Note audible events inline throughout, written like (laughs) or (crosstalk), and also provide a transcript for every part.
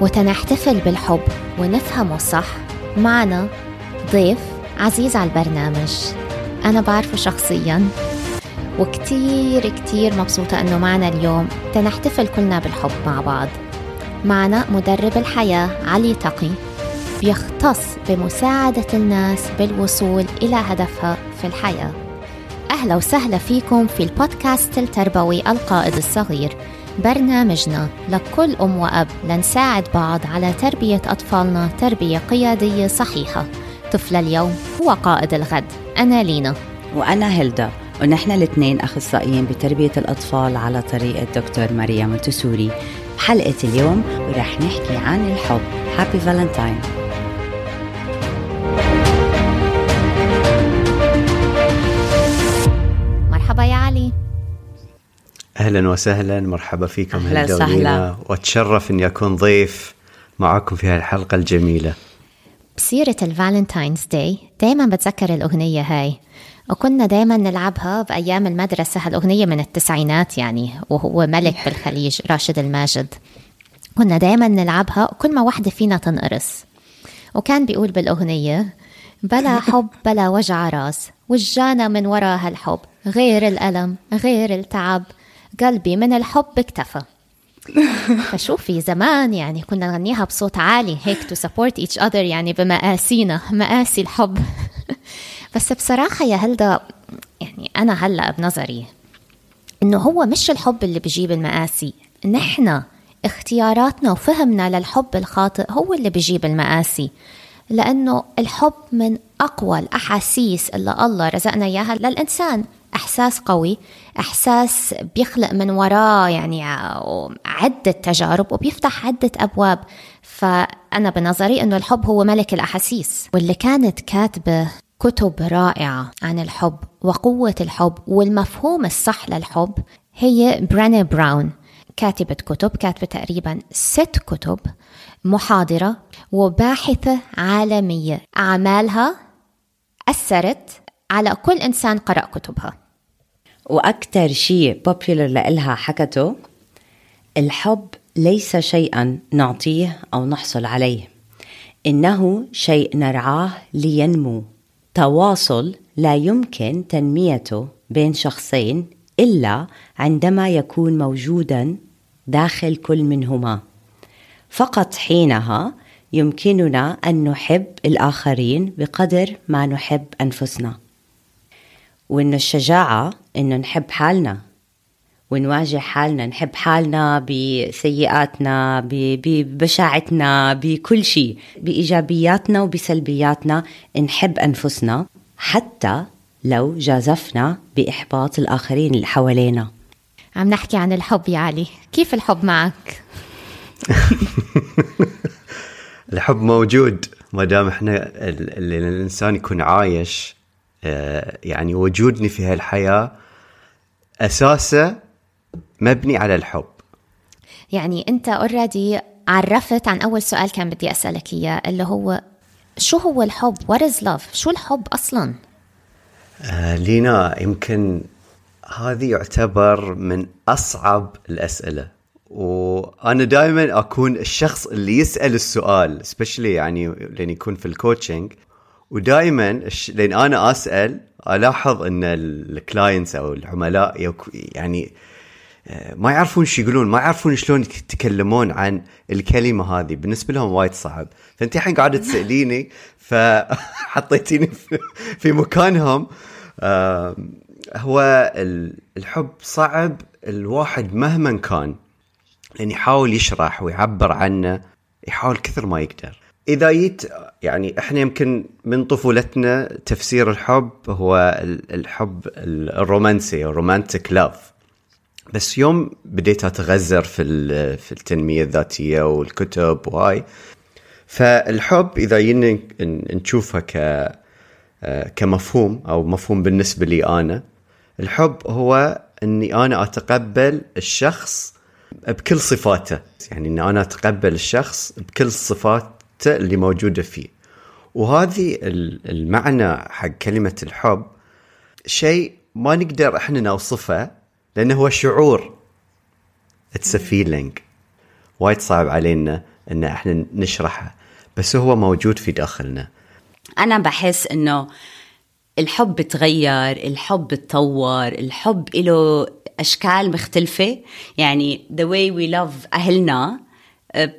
وتنحتفل بالحب ونفهمه صح معنا ضيف عزيز على البرنامج. أنا بعرفه شخصياً وكتير كتير مبسوطة أنه معنا اليوم تنحتفل كلنا بالحب مع بعض. معنا مدرب الحياة علي تقي بيختص بمساعدة الناس بالوصول إلى هدفها في الحياة. أهلا وسهلا فيكم في البودكاست التربوي القائد الصغير. برنامجنا. لكل أم وأب لنساعد بعض على تربية أطفالنا تربية قيادية صحيحة. طفل اليوم هو قائد الغد. أنا لينا. وأنا هيلدا. ونحن الاثنين أخصائيين بتربية الأطفال على طريقة دكتور ماريا منتسوري بحلقة اليوم ورح نحكي عن الحب. happy Valentine أهلا وسهلا مرحبا فيكم أهلا هلدا وسهلا. وأتشرف إني أكون ضيف معكم في هالحلقة الجميلة. بسيرة ال Valentine's Day دايما بتذكر الأغنية هاي. وكنا دايما نلعبها بأيام المدرسة هالأغنية من التسعينات يعني وهو ملك (laughs) بالخليج راشد الماجد. كنا دايما نلعبها كل ما واحدة فينا تنقرص. وكان بيقول بالأغنية بلا (laughs) حب بلا وجع راس وجانا من ورا هالحب غير الألم غير التعب قلبي من الحب اكتفى. (laughs) فشوفي زمان يعني كنا نغنيها بصوت عالي هيك to support each other يعني بمقاسينا مقاسي الحب. (laughs) بس بصراحة يا هلدا يعني أنا هلأ بنظري إنه هو مش الحب اللي بيجيب المقاسي نحن اختياراتنا وفهمنا للحب الخاطئ هو اللي بيجيب المقاسي لأنه الحب من أقوى الأحاسيس اللي الله رزقنا إياها للإنسان. إحساس قوي إحساس بيخلق من وراه يعني ع- عدة تجارب وبيفتح عدة أبواب. فأنا بنظري أنه الحب هو ملك الأحاسيس واللي كانت كاتبة كتب رائعة عن الحب وقوة الحب والمفهوم الصح للحب هي براني براون. كاتبة كتب كاتبة تقريبا ست كتب محاضرة وباحثة عالمية. أعمالها أثرت على كل إنسان قرأ كتبها. وأكثر شيء بوبيولر لإلها حكته الحب ليس شيئا نعطيه أو نحصل عليه إنه شيء نرعاه لينمو. تواصل لا يمكن تنميته بين شخصين إلا عندما يكون موجودا داخل كل منهما. فقط حينها يمكننا أن نحب الآخرين بقدر ما نحب أنفسنا. وإنه الشجاعة إنه نحب حالنا ونواجه حالنا نحب حالنا بسيئاتنا ببشاعتنا بكل شيء بإيجابياتنا وبسلبياتنا نحب أنفسنا حتى لو جازفنا بإحباط الآخرين اللي حوالينا عم نحكي عن الحب يا علي كيف الحب معك؟ (laughs) الحب موجود ما دام إحنا ال- ال- الإنسان يكون عايش آه، يعني وجودني في هالحياة اساسه مبني على الحب يعني أنت اوريدي عرفت عن أول سؤال كان بدي أسألك إياه اللي هو شو هو الحب؟ What is love؟ شو الحب أصلاً؟ آه، لينا يمكن هذه يعتبر من أصعب الأسئلة وأنا دائما أكون الشخص اللي يسأل السؤال especially يعني لأن يكون في coaching ودائما لأن أنا أسأل ألاحظ إن clients أو العملاء يعني آه، ما يعرفون شو يقولون ما يعرفون شلون يتكلمون عن الكلمة هذه. بالنسبة لهم وايد صعب. فأنت الحين قاعدة تسأليني فحطيتيني (laughs) في- مكانهم هو ال- الحب صعب الواحد مهما كان. لأن يحاول يشرح ويعبر عنه يحاول كثر ما يقدر. إذا جيت يعني إحنا يمكن من طفولتنا تفسير الحب هو ال- الحب الرومانسي romantic love بس يوم بديت أتغزر في في التنمية الذاتية والكتب وهاي فالحب إذا جينا ن- نشوفه ك كمفهوم أو مفهوم بالنسبة لي أنا الحب هو إني أنا أتقبل الشخص بكل صفاته. يعني إني أنا أتقبل الشخص بكل صفاته اللي موجودة فيه. وهذه ال- المعنى حق كلمة الحب شيء ما نقدر إحنا نوصفه لأنه هو شعور. اتس feeling. وايد صعب علينا إن إحنا نشرحه بس هو موجود في داخلنا. أنا بحس إنه الحب بتغير الحب بتطور الحب له أشكال مختلفة. يعني the way we love أهلنا آه،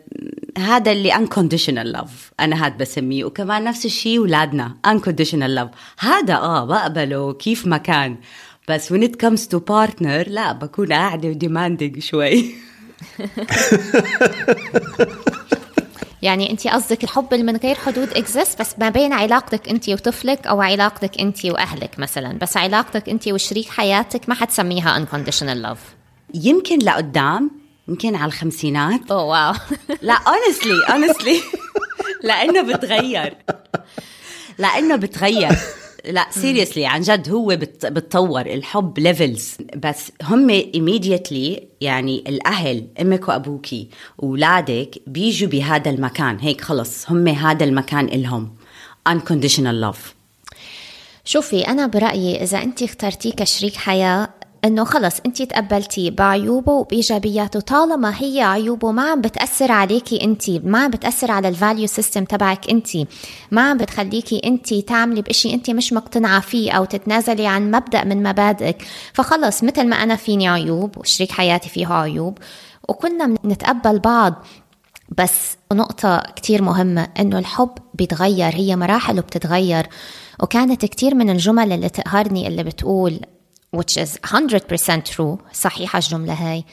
هذا اللي unconditional love. أنا هاد بسميه. وكمان نفس الشيء أولادنا unconditional love. هذا آه بقبله كيف ما كان. بس when it comes to partner لا بكون قاعدة demanding شوي. (laughs) يعني انت قصدك الحب اللي من غير حدود اكزيست بس ما بين علاقتك انت وطفلك أو علاقتك انت وأهلك مثلا. بس علاقتك انت وشريك حياتك ما حتسميها unconditional love. يمكن لقدام يمكن على الخمسينات. أوه واو. لا honestly honestly. (laughs) لأنه بتغير. لأنه بتغير. لا seriously عن جد هو بت- بتطور الحب levels بس هم immediately يعني الأهل أمك وابوكي واولادك بيجوا بهذا المكان. هيك خلص هم هذا المكان إلهم. Unconditional love. شوفي أنا برأيي إذا أنت اخترتيه كشريك حياة إنه خلص أنت تقبلتيه بعيوبه وبإيجابياته. طالما هي عيوبه ما عم بتأثر عليكي أنت ما عم بتأثر على ال value system تبعك أنت. ما عم بتخليكي أنت تعملي بشيء أنت مش مقتنعة فيه أو تتنازلي عن مبدأ من مبادئك. فخلص مثل ما أنا فيني عيوب وشريك حياتي فيه عيوب وكنا نتقبل بعض. بس نقطة كتير مهمة إنه الحب بيتغير هي مراحل وبتتغير. وكانت كتير من الجمل اللي تقهرني اللي بتقول which is 100% true. صحيحة الجملة هاي.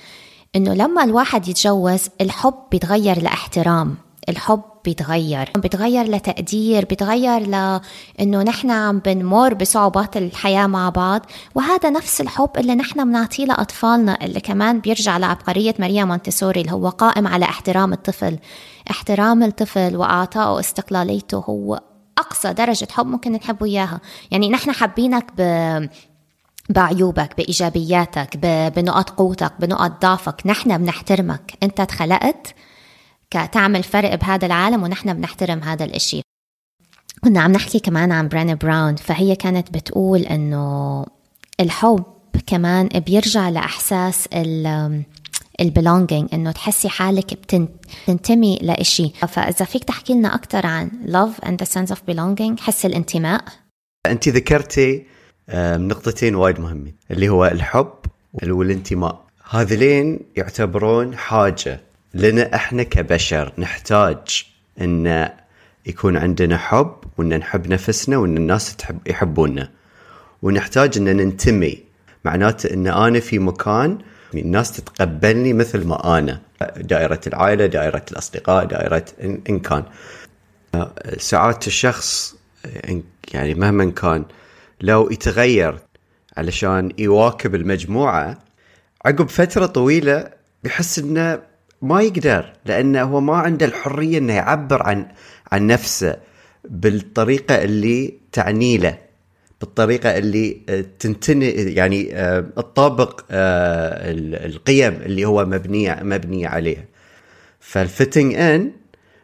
إنه لما الواحد يتجوز الحب بيتغير لإحترام. الحب بيتغير. بيتغير لتقدير بيتغير لأنه نحن عم بنمر بصعوبات الحياة مع بعض. وهذا نفس الحب اللي نحن بنعطيه لأطفالنا اللي كمان بيرجع لعبقرية ماريا مونتيسوري اللي هو قائم على احترام الطفل. احترام الطفل وإعطائه استقلاليته هو أقصى درجة حب ممكن نحبه إياها. يعني نحن حابينك ب بعيوبك بإيجابياتك بنقط قوتك بنقط ضعفك نحن بنحترمك. أنت اتخلقت بتعمل فرق بهذا العالم ونحن بنحترم هذا الإشي. كنا عم نحكي كمان عن برينا براون فهي كانت بتقول إنه الحب كمان بيرجع لإحساس ال belonging إنه تحسي حالك بتنتمي لإشي. فإذا فيك تحكي لنا أكثر عن love and the sense of belonging حس الانتماء. أنت ذكرتي نقطتين وايد مهمين اللي هو الحب والانتماء. هذلين يعتبرون حاجة لنا إحنا كبشر نحتاج إن يكون عندنا حب وإن نحب نفسنا وإن الناس تحب يحبونا. ونحتاج إن ننتمي. معناته إن أنا في مكان الناس تتقبلني مثل ما أنا. دائرة العائلة دائرة الأصدقاء دائرة إن كان. ساعات الشخص يعني مهما كان لو يتغير علشان يواكب المجموعة عقب فترة طويلة بيحس إنه ما يقدر لأنه هو ما عنده الحرية إنه يعبر عن عن نفسه بالطريقة اللي تعني له بالطريقة اللي تنتني يعني تطابق القيم اللي هو مبنيه مبنيه عليها. فال fitting in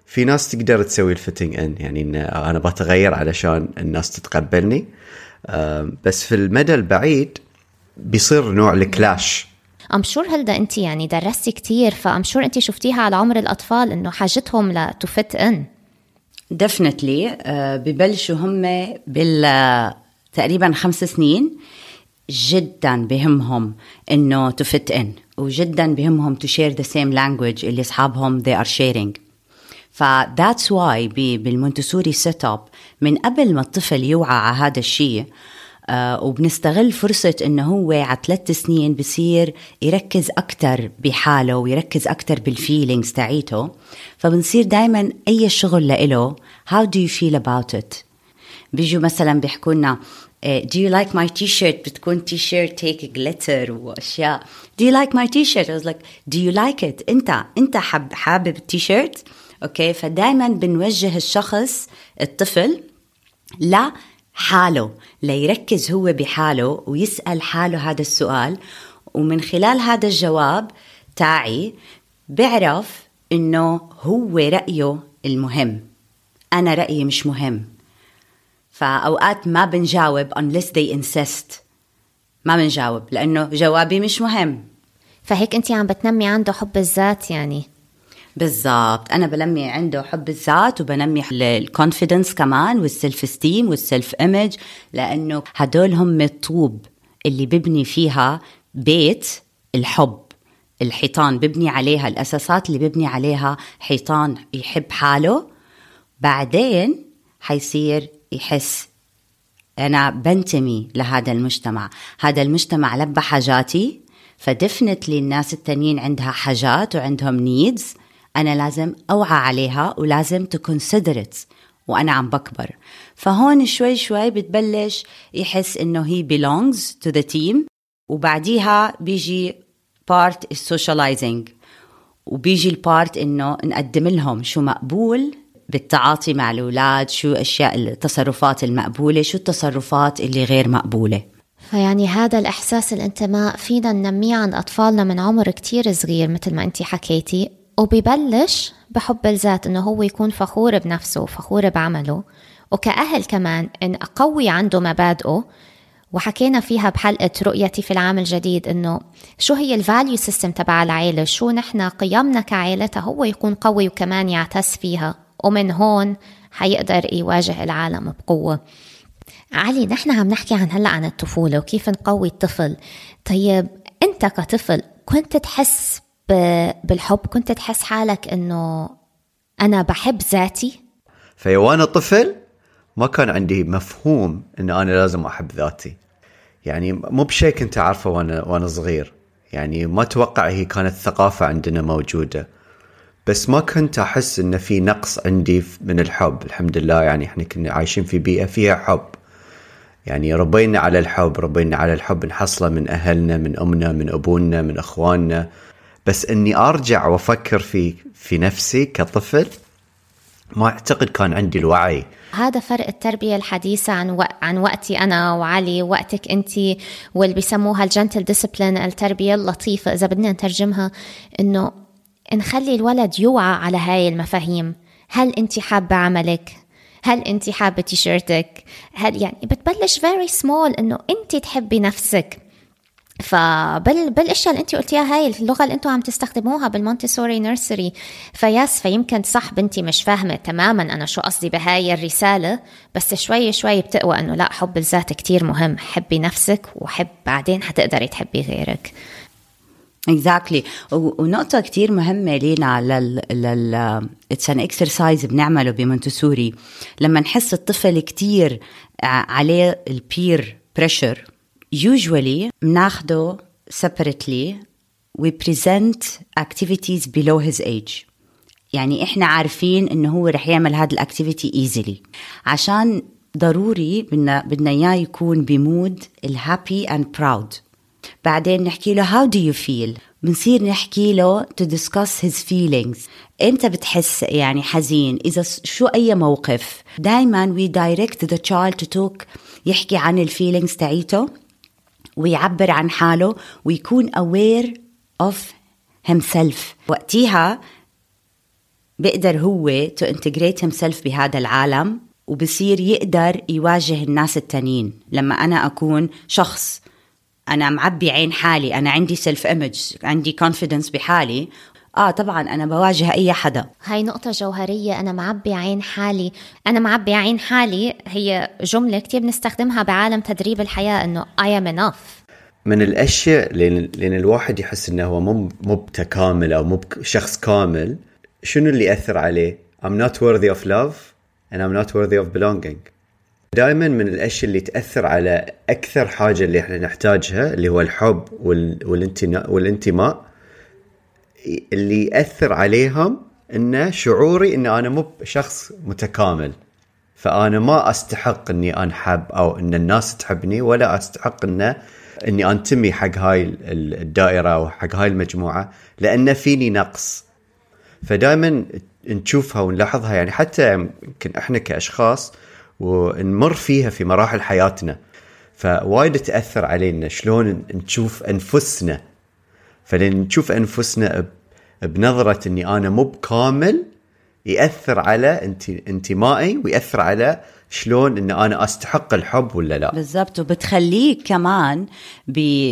في ناس تقدر تسوي ال fitting in يعني إن أنا بتغير علشان الناس تتقبلني. بس في المدى البعيد بيصير نوع ال clash. I'm sure هلدا انت يعني درستي كتير ف I'm sure انت شفتيها على عمر الأطفال إنه حاجتهم ل to fit in definitely ببلشوا هم بال تقريبا خمس سنين جدا بهمهم إنه to fit in وجدا بهمهم to share the same language اللي أصحابهم they are sharing. ف that's why بالمونتسوري setup من قبل ما الطفل يوعى على هذا الشيء آه وبنستغل فرصة إنه هو على ثلاث سنين بصير يركز أكتر بحاله ويركز أكتر بال feelings تاعيته. فبنصير دايما أي شغل لإله how do you feel about it بيجوا مثلا بيحكوا لنا do you like my t-shirt بتكون t-shirt هيك glitter وأشياء. Do you like my t-shirt? I was like do you like it أنت أنت حابب التيشيرت أوكي؟ فدائما بنوجه الشخص الطفل لا حاله ليركز هو بحاله ويسأل حاله هذا السؤال. ومن خلال هذا الجواب تاعي بيعرف إنه هو رأيه المهم. أنا رأيي مش مهم. فأوقات ما بنجاوب unless they insist. ما بنجاوب لأنه جوابي مش مهم. فهيك أنت عم بتنمي عنده حب الذات يعني. بالضبط. أنا بنمي عنده حب الذات وبنمي ال confidence كمان وال self esteem وال self image لأنه هدول هم الطوب اللي ببني فيها بيت الحب. الحيطان ببني عليها الأساسات اللي ببني عليها حيطان يحب حاله. بعدين حيصير يحس أنا بنتمي لهذا المجتمع. هذا المجتمع لبى حاجاتي ف definitely الناس التانيين عندها حاجات وعندهم needs أنا لازم أوعى عليها ولازم to consider it وأنا عم بكبر. فهون شوي شوي بتبلش يحس إنه هي belongs to the team وبعديها بيجي part ال socializing وبيجي ال part إنه نقدم لهم شو مقبول بالتعاطي مع الأولاد شو أشياء التصرفات المقبولة شو التصرفات اللي غير مقبولة. فيعني هذا الإحساس الانتماء فينا ننميه عند أطفالنا من عمر كتير صغير مثل ما أنت حكيتي. وبيبلش بحب الذات إنه هو يكون فخور بنفسه وفخور بعمله. وكأهل كمان إن أقوي عنده مبادئه وحكينا فيها بحلقة رؤيتي في العام الجديد إنه شو هي ال value system تبع العيلة؟ شو نحن قيمنا كعائلة هو يكون قوي وكمان يعتز فيها. ومن هون حيقدر يواجه العالم بقوة. علي نحن عم نحكي عن هلأ عن الطفولة وكيف نقوي الطفل. طيب أنت كطفل كنت تحس بالحب كنت تحس حالك إنه أنا بحب ذاتي؟ في وأنا طفل ما كان عندي مفهوم إن أنا لازم أحب ذاتي. يعني مو بشيء كنت أعرفه وأنا وأنا صغير. يعني ما أتوقع هي كانت ثقافة عندنا موجودة. بس ما كنت أحس إن في نقص عندي من الحب. الحمد لله يعني إحنا كنا عايشين في بيئة فيها حب. يعني ربينا على الحب ربينا على الحب. نحصله من أهلنا من أمنا من أبونا من إخواننا. بس إني أرجع وأفكر في في نفسي كطفل ما أعتقد كان عندي الوعي. هذا فرق التربية الحديثة عن و... عن وقتي أنا وعلي وقتك أنت واللي بيسموها الجنتل ديسبلين التربية اللطيفة إذا بدنا نترجمها إنه نخلي الولد يوعى على هاي المفاهيم. هل أنت حابة عملك؟ هل أنت حابة تيشيرتك؟ هل يعني بتبلش very small إنه أنت تحبي نفسك. فبال بالأشياء اللي انت قلتيها هاي اللغة اللي أنتم عم تستخدموها بالمونتيسوري nursery. ف yes فيمكن صح بنتي مش فاهمة تماما أنا شو قصدي بهاي الرسالة بس شوي شوي بتقوى إنه لا حب الذات كتير مهم. حبي نفسك وحب بعدين حتقدري تحبي غيرك. exactly exactly. ونقطة كتير مهمة لينا لل لل it's an exercise بنعمله بمونتسوري. لما نحس الطفل كتير عليه ال peer pressure usually بناخده separately we present activities below his age. يعني إحنا عارفين إنه هو رح يعمل هذا ال activity easily عشان ضروري بدنا بدنا إياه يكون بمود ال happy and proud بعدين نحكي له how do you feel? بنصير نحكي له to discuss his feelings. إمتى بتحس يعني حزين؟ إذا شو أي موقف؟ دائما we direct the child to talk يحكي عن ال feelings تاعيته. ويعبر عن حاله ويكون aware of himself. وقتيها بيقدر هو to integrate himself بهذا العالم وبصير يقدر يواجه الناس التانيين. لما أنا أكون شخص أنا معبي عين حالي أنا عندي self image عندي confidence بحالي آه طبعا أنا بواجه أي حدا. هاي نقطة جوهرية. أنا معبي عين حالي. أنا معبي عين حالي. هي جملة كتير بنستخدمها بعالم تدريب الحياة إنه I am enough. من الأشياء لأن لأن الواحد يحس إنه هو مو مو بتكامل أو مو شخص كامل شنو اللي يأثر عليه؟ I'm not worthy of love and I'm not worthy of belonging. دائما من الأشياء اللي تأثر على أكثر حاجة اللي إحنا نحتاجها اللي هو الحب والانتماء اللي يأثر عليهم إنه شعوري إن أنا مو شخص متكامل. فأنا ما أستحق إني أنحب أو إن الناس تحبني ولا أستحق إن إني أنتمي حق هاي الدائرة أو حق هاي المجموعة لأن فيني نقص. فدائما نشوفها ونلاحظها يعني حتى يمكن إحنا كأشخاص ونمر فيها في مراحل حياتنا. فوايد تأثر علينا شلون نشوف أنفسنا. فلان نشوف انفسنا بنظرة إني أنا مو بكامل يأثر على انتمائي ويأثر على شلون إن أنا أستحق الحب ولا لا. بالضبط. وبتخليك كمان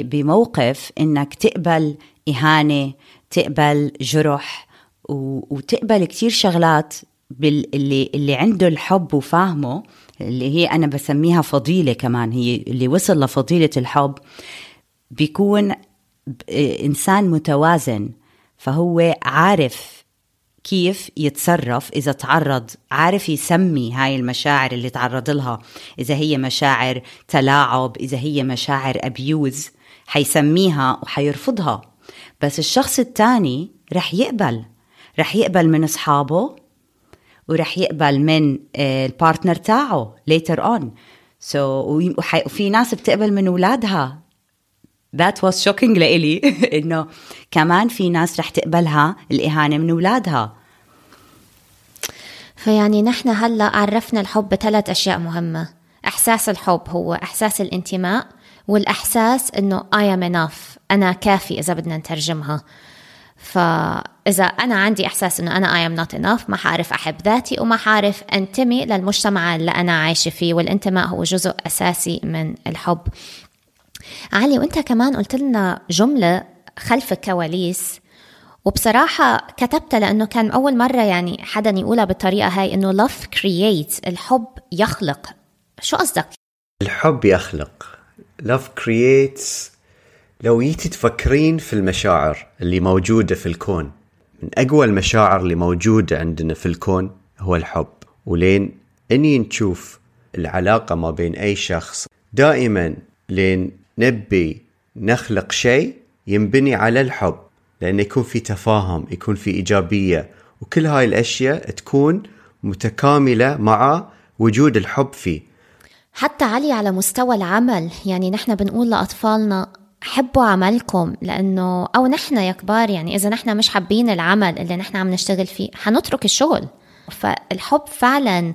بموقف إنك تقبل إهانة تقبل جرح وتقبل كتير شغلات اللي اللي عنده الحب وفاهمه اللي هي أنا بسميها فضيلة كمان هي اللي وصل لفضيلة الحب بيكون إنسان متوازن فهو عارف كيف يتصرف إذا تعرض عارف يسمي هاي المشاعر اللي تعرض لها. إذا هي مشاعر تلاعب إذا هي مشاعر أبيوز حيسميها وحيرفضها. بس الشخص التاني رح يقبل رح يقبل من أصحابه ورح يقبل من آه، البارتنر تاعه later on. So وفي ناس بتقبل من أولادها. That was shocking لإلي. (laughs) إنه كمان في ناس رح تقبلها الإهانة من أولادها. فيعني نحن هلأ عرفنا الحب بثلاث أشياء مهمة. إحساس الحب هو إحساس الانتماء والإحساس إنه I am enough. أنا كافي إذا بدنا نترجمها. فإذا أنا عندي إحساس إنه أنا I am not enough ما حعرف أحب ذاتي وما حعرف أنتمي للمجتمع اللي أنا عايشة فيه. والانتماء هو جزء أساسي من الحب. علي وانت كمان قلت لنا جملة خلف الكواليس وبصراحة كتبتها لأنه كان أول مرة يعني حدا يقولها بالطريقة هاي إنه love creates الحب يخلق. شو قصدك؟ الحب يخلق. love creates. لو جيتي تفكرين في المشاعر اللي موجودة في الكون من أقوى المشاعر اللي موجودة عندنا في الكون هو الحب. ولين أني نشوف العلاقة ما بين أي شخص دائما لين نبي نخلق شيء ينبني على الحب لأنه يكون في تفاهم يكون في إيجابية. وكل هاي الأشياء تكون متكاملة مع وجود الحب فيه. حتى علي على مستوى العمل يعني نحن بنقول لأطفالنا حبوا عملكم لأنه أو نحن يا كبار يعني إذا نحن مش حابين العمل اللي نحن عم نشتغل فيه حنترك الشغل. فالحب فعلا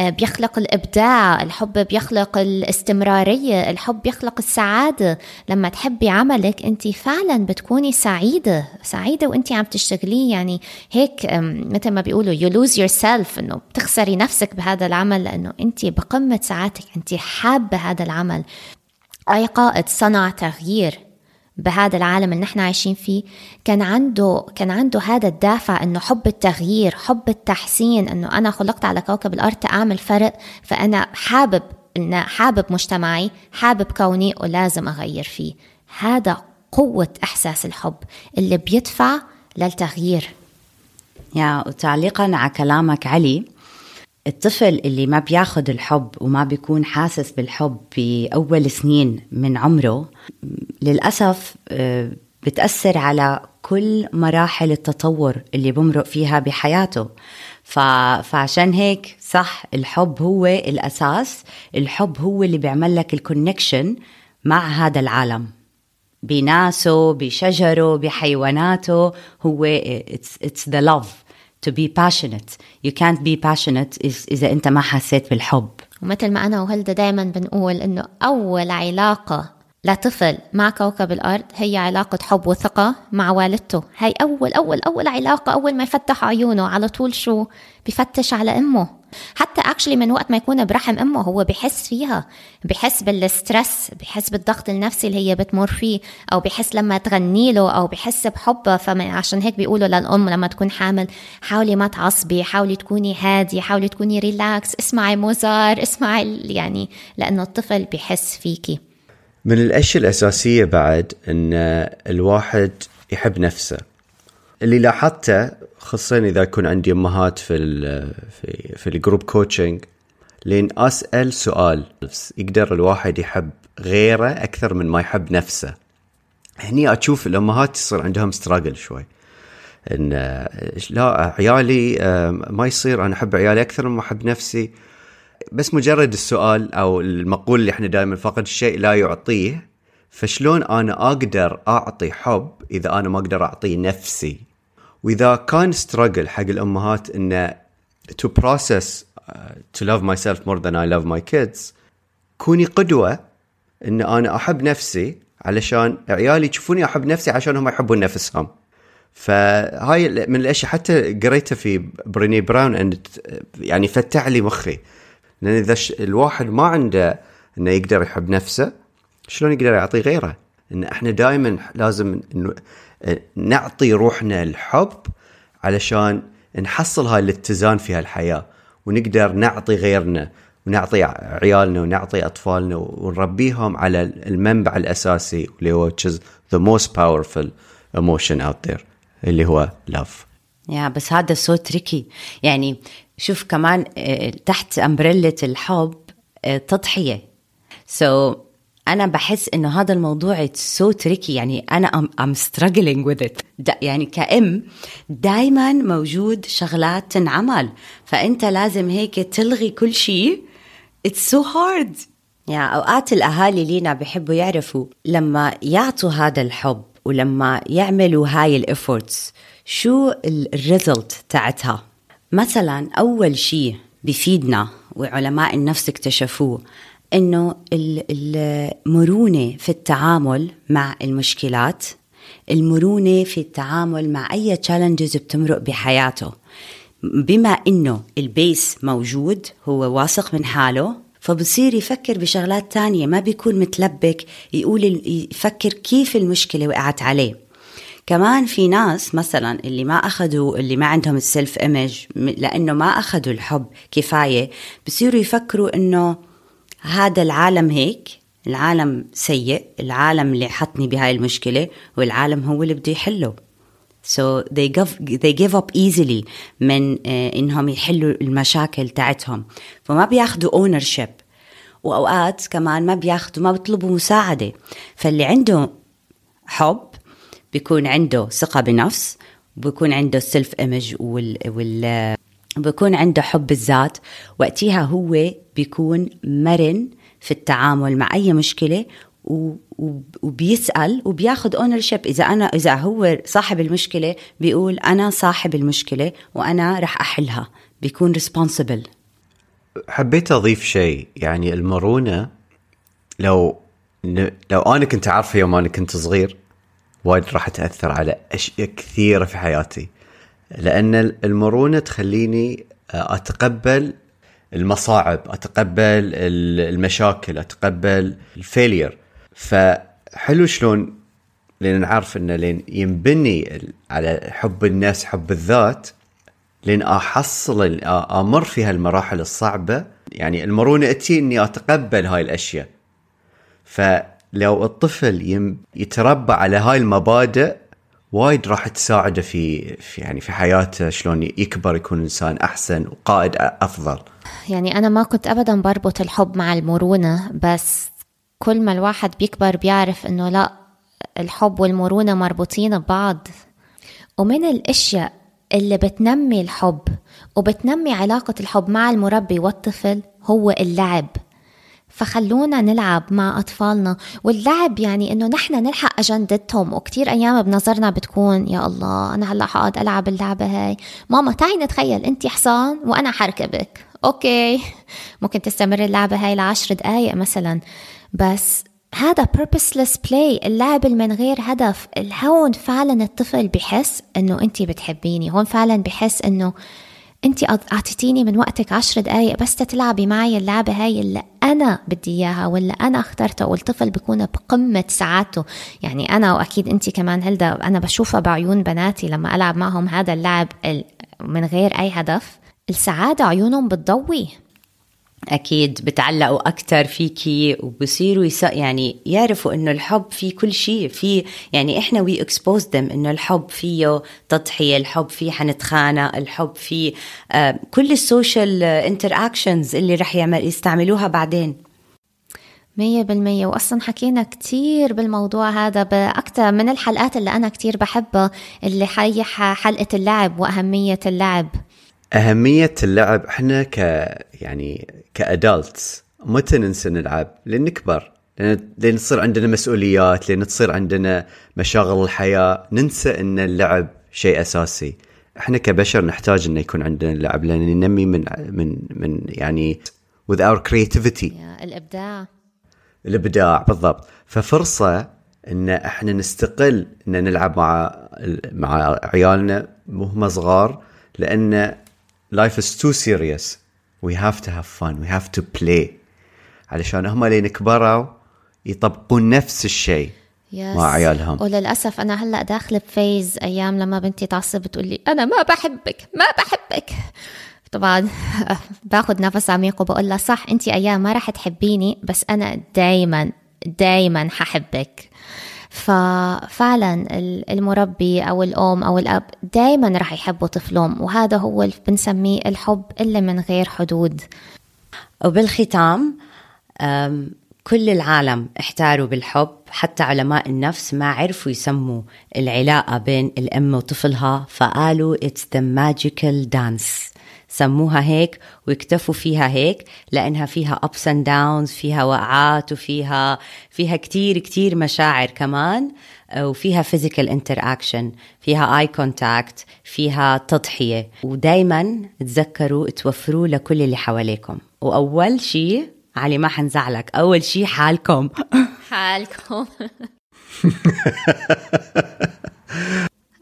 بيخلق الإبداع الحب بيخلق الاستمرارية الحب بيخلق السعادة. لما تحبي عملك أنت فعلا بتكوني سعيدة سعيدة وأنت عم تشتغليه. يعني هيك مثل ما بيقولوا you lose yourself أنه بتخسري نفسك بهذا العمل لأنه أنت بقمة سعادتك أنت حابة هذا العمل. أي قائد صنع تغيير. بهذا العالم اللي نحن عايشين فيه كان عنده كان عنده هذا الدافع إنه حب التغيير حب التحسين إنه أنا خلقت على كوكب الأرض أعمل فرق فأنا حابب إن حابب مجتمعي حابب كوني ولازم أغير فيه. هذا قوة إحساس الحب اللي بيدفع للتغيير. يا وتعليقا على كلامك علي الطفل اللي ما بياخد الحب وما بيكون حاسس بالحب بأول سنين من عمره للأسف آه، بتأثر على كل مراحل التطور اللي بمرق فيها بحياته. ف... فعشان هيك صح الحب هو الأساس الحب هو اللي بيعمل لك الكونكشن مع هذا العالم. بناسه بشجره بحيواناته هو it's, it's the love. To be passionate. You can't be passionate إذا أنت ما حسيت بالحب. ومثل ما أنا وهلدا دايما بنقول إنه أول علاقة لطفل مع كوكب الأرض هي علاقة حب وثقة مع والدته. هاي أول أول أول علاقة أول ما يفتح عيونه على طول شو بفتش على أمه. حتى actually من وقت ما يكون برحم امه هو بحس فيها بحس بال stress بحس بالضغط النفسي اللي هي بتمر فيه أو بحس لما تغني له أو بحس بحبها فعشان هيك بيقولوا للأم لما تكون حامل حاولي ما تعصبي حاولي تكوني هادية حاولي تكوني relax اسمعي موزار اسمعي يعني لأنه الطفل بحس فيكي. من الأشياء الأساسية بعد إن الواحد يحب نفسه. اللي لاحظته خصوصا إذا يكون عندي أمهات في ال في في ال group coaching لين أسأل سؤال يقدر الواحد يحب غيره أكثر من ما يحب نفسه. هني أشوف الأمهات يصير عندهم struggle شوي. إن لا عيالي ما يصير أنا أحب عيالي أكثر مما أحب نفسي. بس مجرد السؤال أو المقولة اللي إحنا دائما فاقد الشيء لا يعطيه فشلون أنا أقدر أعطي حب إذا أنا ما أقدر أعطي نفسي؟ وإذا كان ستراجل حق الأمهات انه to process uh, to love myself more than I love my kids كوني قدوة إن أنا أحب نفسي علشان عيالي يشوفوني أحب نفسي عشان هم يحبون نفسهم فهاي من الأشياء حتى قريتها في بريني براون أن يعني فتح لي مخي لأن إذا الواحد ما عنده إنه يقدر يحب نفسه شلون يقدر يعطي غيره؟ إن إحنا دائما لازم نعطي روحنا الحب علشان نحصل هاي الاتزان في هالحياة ونقدر نعطي غيرنا ونعطي عيالنا ونعطي أطفالنا ونربيهم على المنبع الأساسي اللي هو which is the most powerful emotion out there اللي هو love. يا بس هذا so tricky يعني شوف كمان آه، تحت umbrella الحب آه، تضحية. so so, أنا بحس إنه هذا الموضوع so tricky يعني I'm, I'm struggling with it. دا يعني كأم دايما موجود شغلات تنعمل. فأنت لازم هيك تلغي كل شيء. It's so hard. يعني أوقات الأهالي لينا بحبوا يعرفوا لما يعطوا هذا الحب ولما يعملوا هاي ال efforts شو ال result تاعتها. مثلا أول شيء بفيدنا وعلماء النفس اكتشفوه إنه المرونة في التعامل مع المشكلات المرونة في التعامل مع أي challenges بتمرق بحياته. بما إنه ال base موجود هو واثق من حاله فبصير يفكر بشغلات تانية ما بيكون متلبك يقول يفكر كيف المشكلة وقعت عليه. كمان في ناس مثلا اللي ما أخذوا اللي ما عندهم السيلف ايمج لأنه ما أخذوا الحب كفاية بصيروا يفكروا إنه هذا العالم هيك العالم سيء العالم اللي حطني بهاي المشكلة والعالم هو اللي بده يحله. So they give they give up easily من uh, إنهم يحلوا المشاكل تاعتهم. فما بياخذوا ownership. وأوقات كمان ما بياخذوا ما بيطلبوا مساعدة. فاللي عنده حب بيكون عنده ثقة بنفس بيكون عنده self image وال, وال بيكون عنده حب الذات وقتها هو بيكون مرن في التعامل مع أي مشكلة وبيسأل وبياخذ ownership إذا أنا إذا هو صاحب المشكلة بيقول أنا صاحب المشكلة وأنا رح أحلها. بيكون responsible حبيت أضيف شيء. يعني المرونة لو لو أنا كنت عارفه يوم أنا كنت صغير وايد راح تأثر على أشياء كثيرة في حياتي. لأن المرونة تخليني آه، أتقبل المصاعب أتقبل المشاكل أتقبل الفيلير. فحلو شلون؟ لأن نعرف انه لين ينبني على حب الناس حب الذات لين أحصل أمر في هالمراحل الصعبة. يعني المرونة اتي إني أتقبل هاي الأشياء. فلو الطفل يتربى على هاي المبادئ وايد راح تساعده في, في يعني في حياته شلون يكبر يكون إنسان أحسن وقائد أفضل. يعني أنا ما كنت ابدا بربط الحب مع المرونة بس كل ما الواحد بيكبر بيعرف إنه لا الحب والمرونة مربوطين ببعض. ومن الأشياء اللي بتنمي الحب وبتنمي علاقة الحب مع المربي والطفل هو اللعب. فخلونا نلعب مع أطفالنا. واللعب يعني إنه نحن نلحق أجندتهم وكتير أيام بنظرنا بتكون يا الله أنا هلأ حقعد ألعب اللعبة هاي. ماما تعي نتخيل أنت حصان وأنا حركبك أوكي. (laughs) ممكن تستمر اللعبة هاي لعشر دقايق مثلا. بس هذا purposeless play اللعب من غير هدف. هون فعلا الطفل بحس إنه انت بتحبيني. هون فعلا بحس إنه انت أعطيتيني من وقتك عشر دقايق بس تلعبي معي اللعبة هاي اللي أنا بدي إياها ولا أنا اخترتها والطفل بيكون بقمة سعادته. يعني أنا وأكيد انت كمان هلدا أنا بشوفها بعيون بناتي لما ألعب معهم هذا اللعب من غير أي هدف. السعادة عيونهم بتضوي. أكيد بتعلقوا أكثر فيكي وبصيروا. يعني يعرفوا إنه الحب في كل شيء في يعني إحنا we expose them إنه الحب فيه تضحية الحب فيه حنتخانق الحب فيه آه كل ال social interactions اللي رح يعمل يستعملوها بعدين مية بالمية وأصلا حكينا كتير بالموضوع هذا بأكثر من الحلقات اللي أنا كتير بحبها اللي هي حلقة اللعب وأهمية اللعب أهمية اللعب إحنا ك يعني ك adults متى ننسى نلعب؟ لين نكبر لين, لين تصير عندنا مسؤوليات لين تصير عندنا مشاغل الحياة ننسى إن اللعب شيء أساسي. إحنا كبشر نحتاج إنه يكون عندنا اللعب لأن ننمي من من من يعني with our creativity. الإبداع. الإبداع بالضبط. ففرصة إن إحنا نستقل إن نلعب مع مع عيالنا وهم صغار لأن life is too serious. We have to have fun. We have to play. علشان هم لين كبروا يطبقون نفس الشيء يس. مع عيالهم. وللأسف أنا هلأ داخلة بفيز أيام لما بنتي تعصب بتقول لي أنا ما بحبك ما بحبك. طبعا (laughs) باخذ نفس عميق وبقول لها صح انت أيام ما رح تحبيني بس أنا دايما دايما ححبك. ففعلا المربي أو الأم أو الأب دايما رح يحبوا طفلهم وهذا هو اللي بنسميه الحب اللي من غير حدود. وبالختام كل العالم احتاروا بالحب حتى علماء النفس ما عرفوا يسموا العلاقة بين الأم وطفلها فقالوا it's the magical dance. سموها هيك واكتفوا فيها هيك لأنها فيها ups and downs فيها وقعات وفيها فيها كتير كتير مشاعر كمان وفيها physical interaction فيها eye contact فيها تضحية. ودايما تذكروا توفروا لكل اللي حواليكم. وأول شيء علي ما حنزعلك أول شيء حالكم. (laughs) حالكم.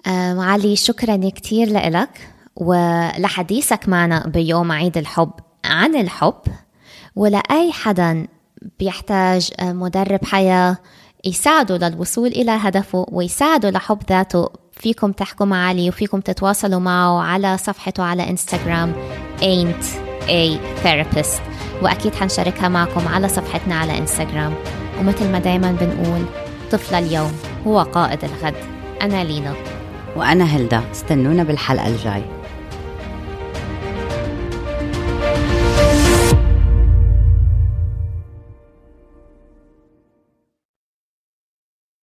(laughs) علي شكرا كثير لك ولحديثك معنا بيوم عيد الحب عن الحب ولأي حدا بيحتاج مدرب حياة يساعده للوصول إلى هدفه ويساعده لحب ذاته. فيكم تحكوا مع علي وفيكم تتواصلوا معه على صفحته على إنستغرام ain't a therapist. وأكيد حنشاركها معكم على صفحتنا على إنستغرام. ومثل ما دايما بنقول طفل اليوم هو قائد الغد. أنا لينا. وأنا هلدا. استنونا بالحلقة الجاي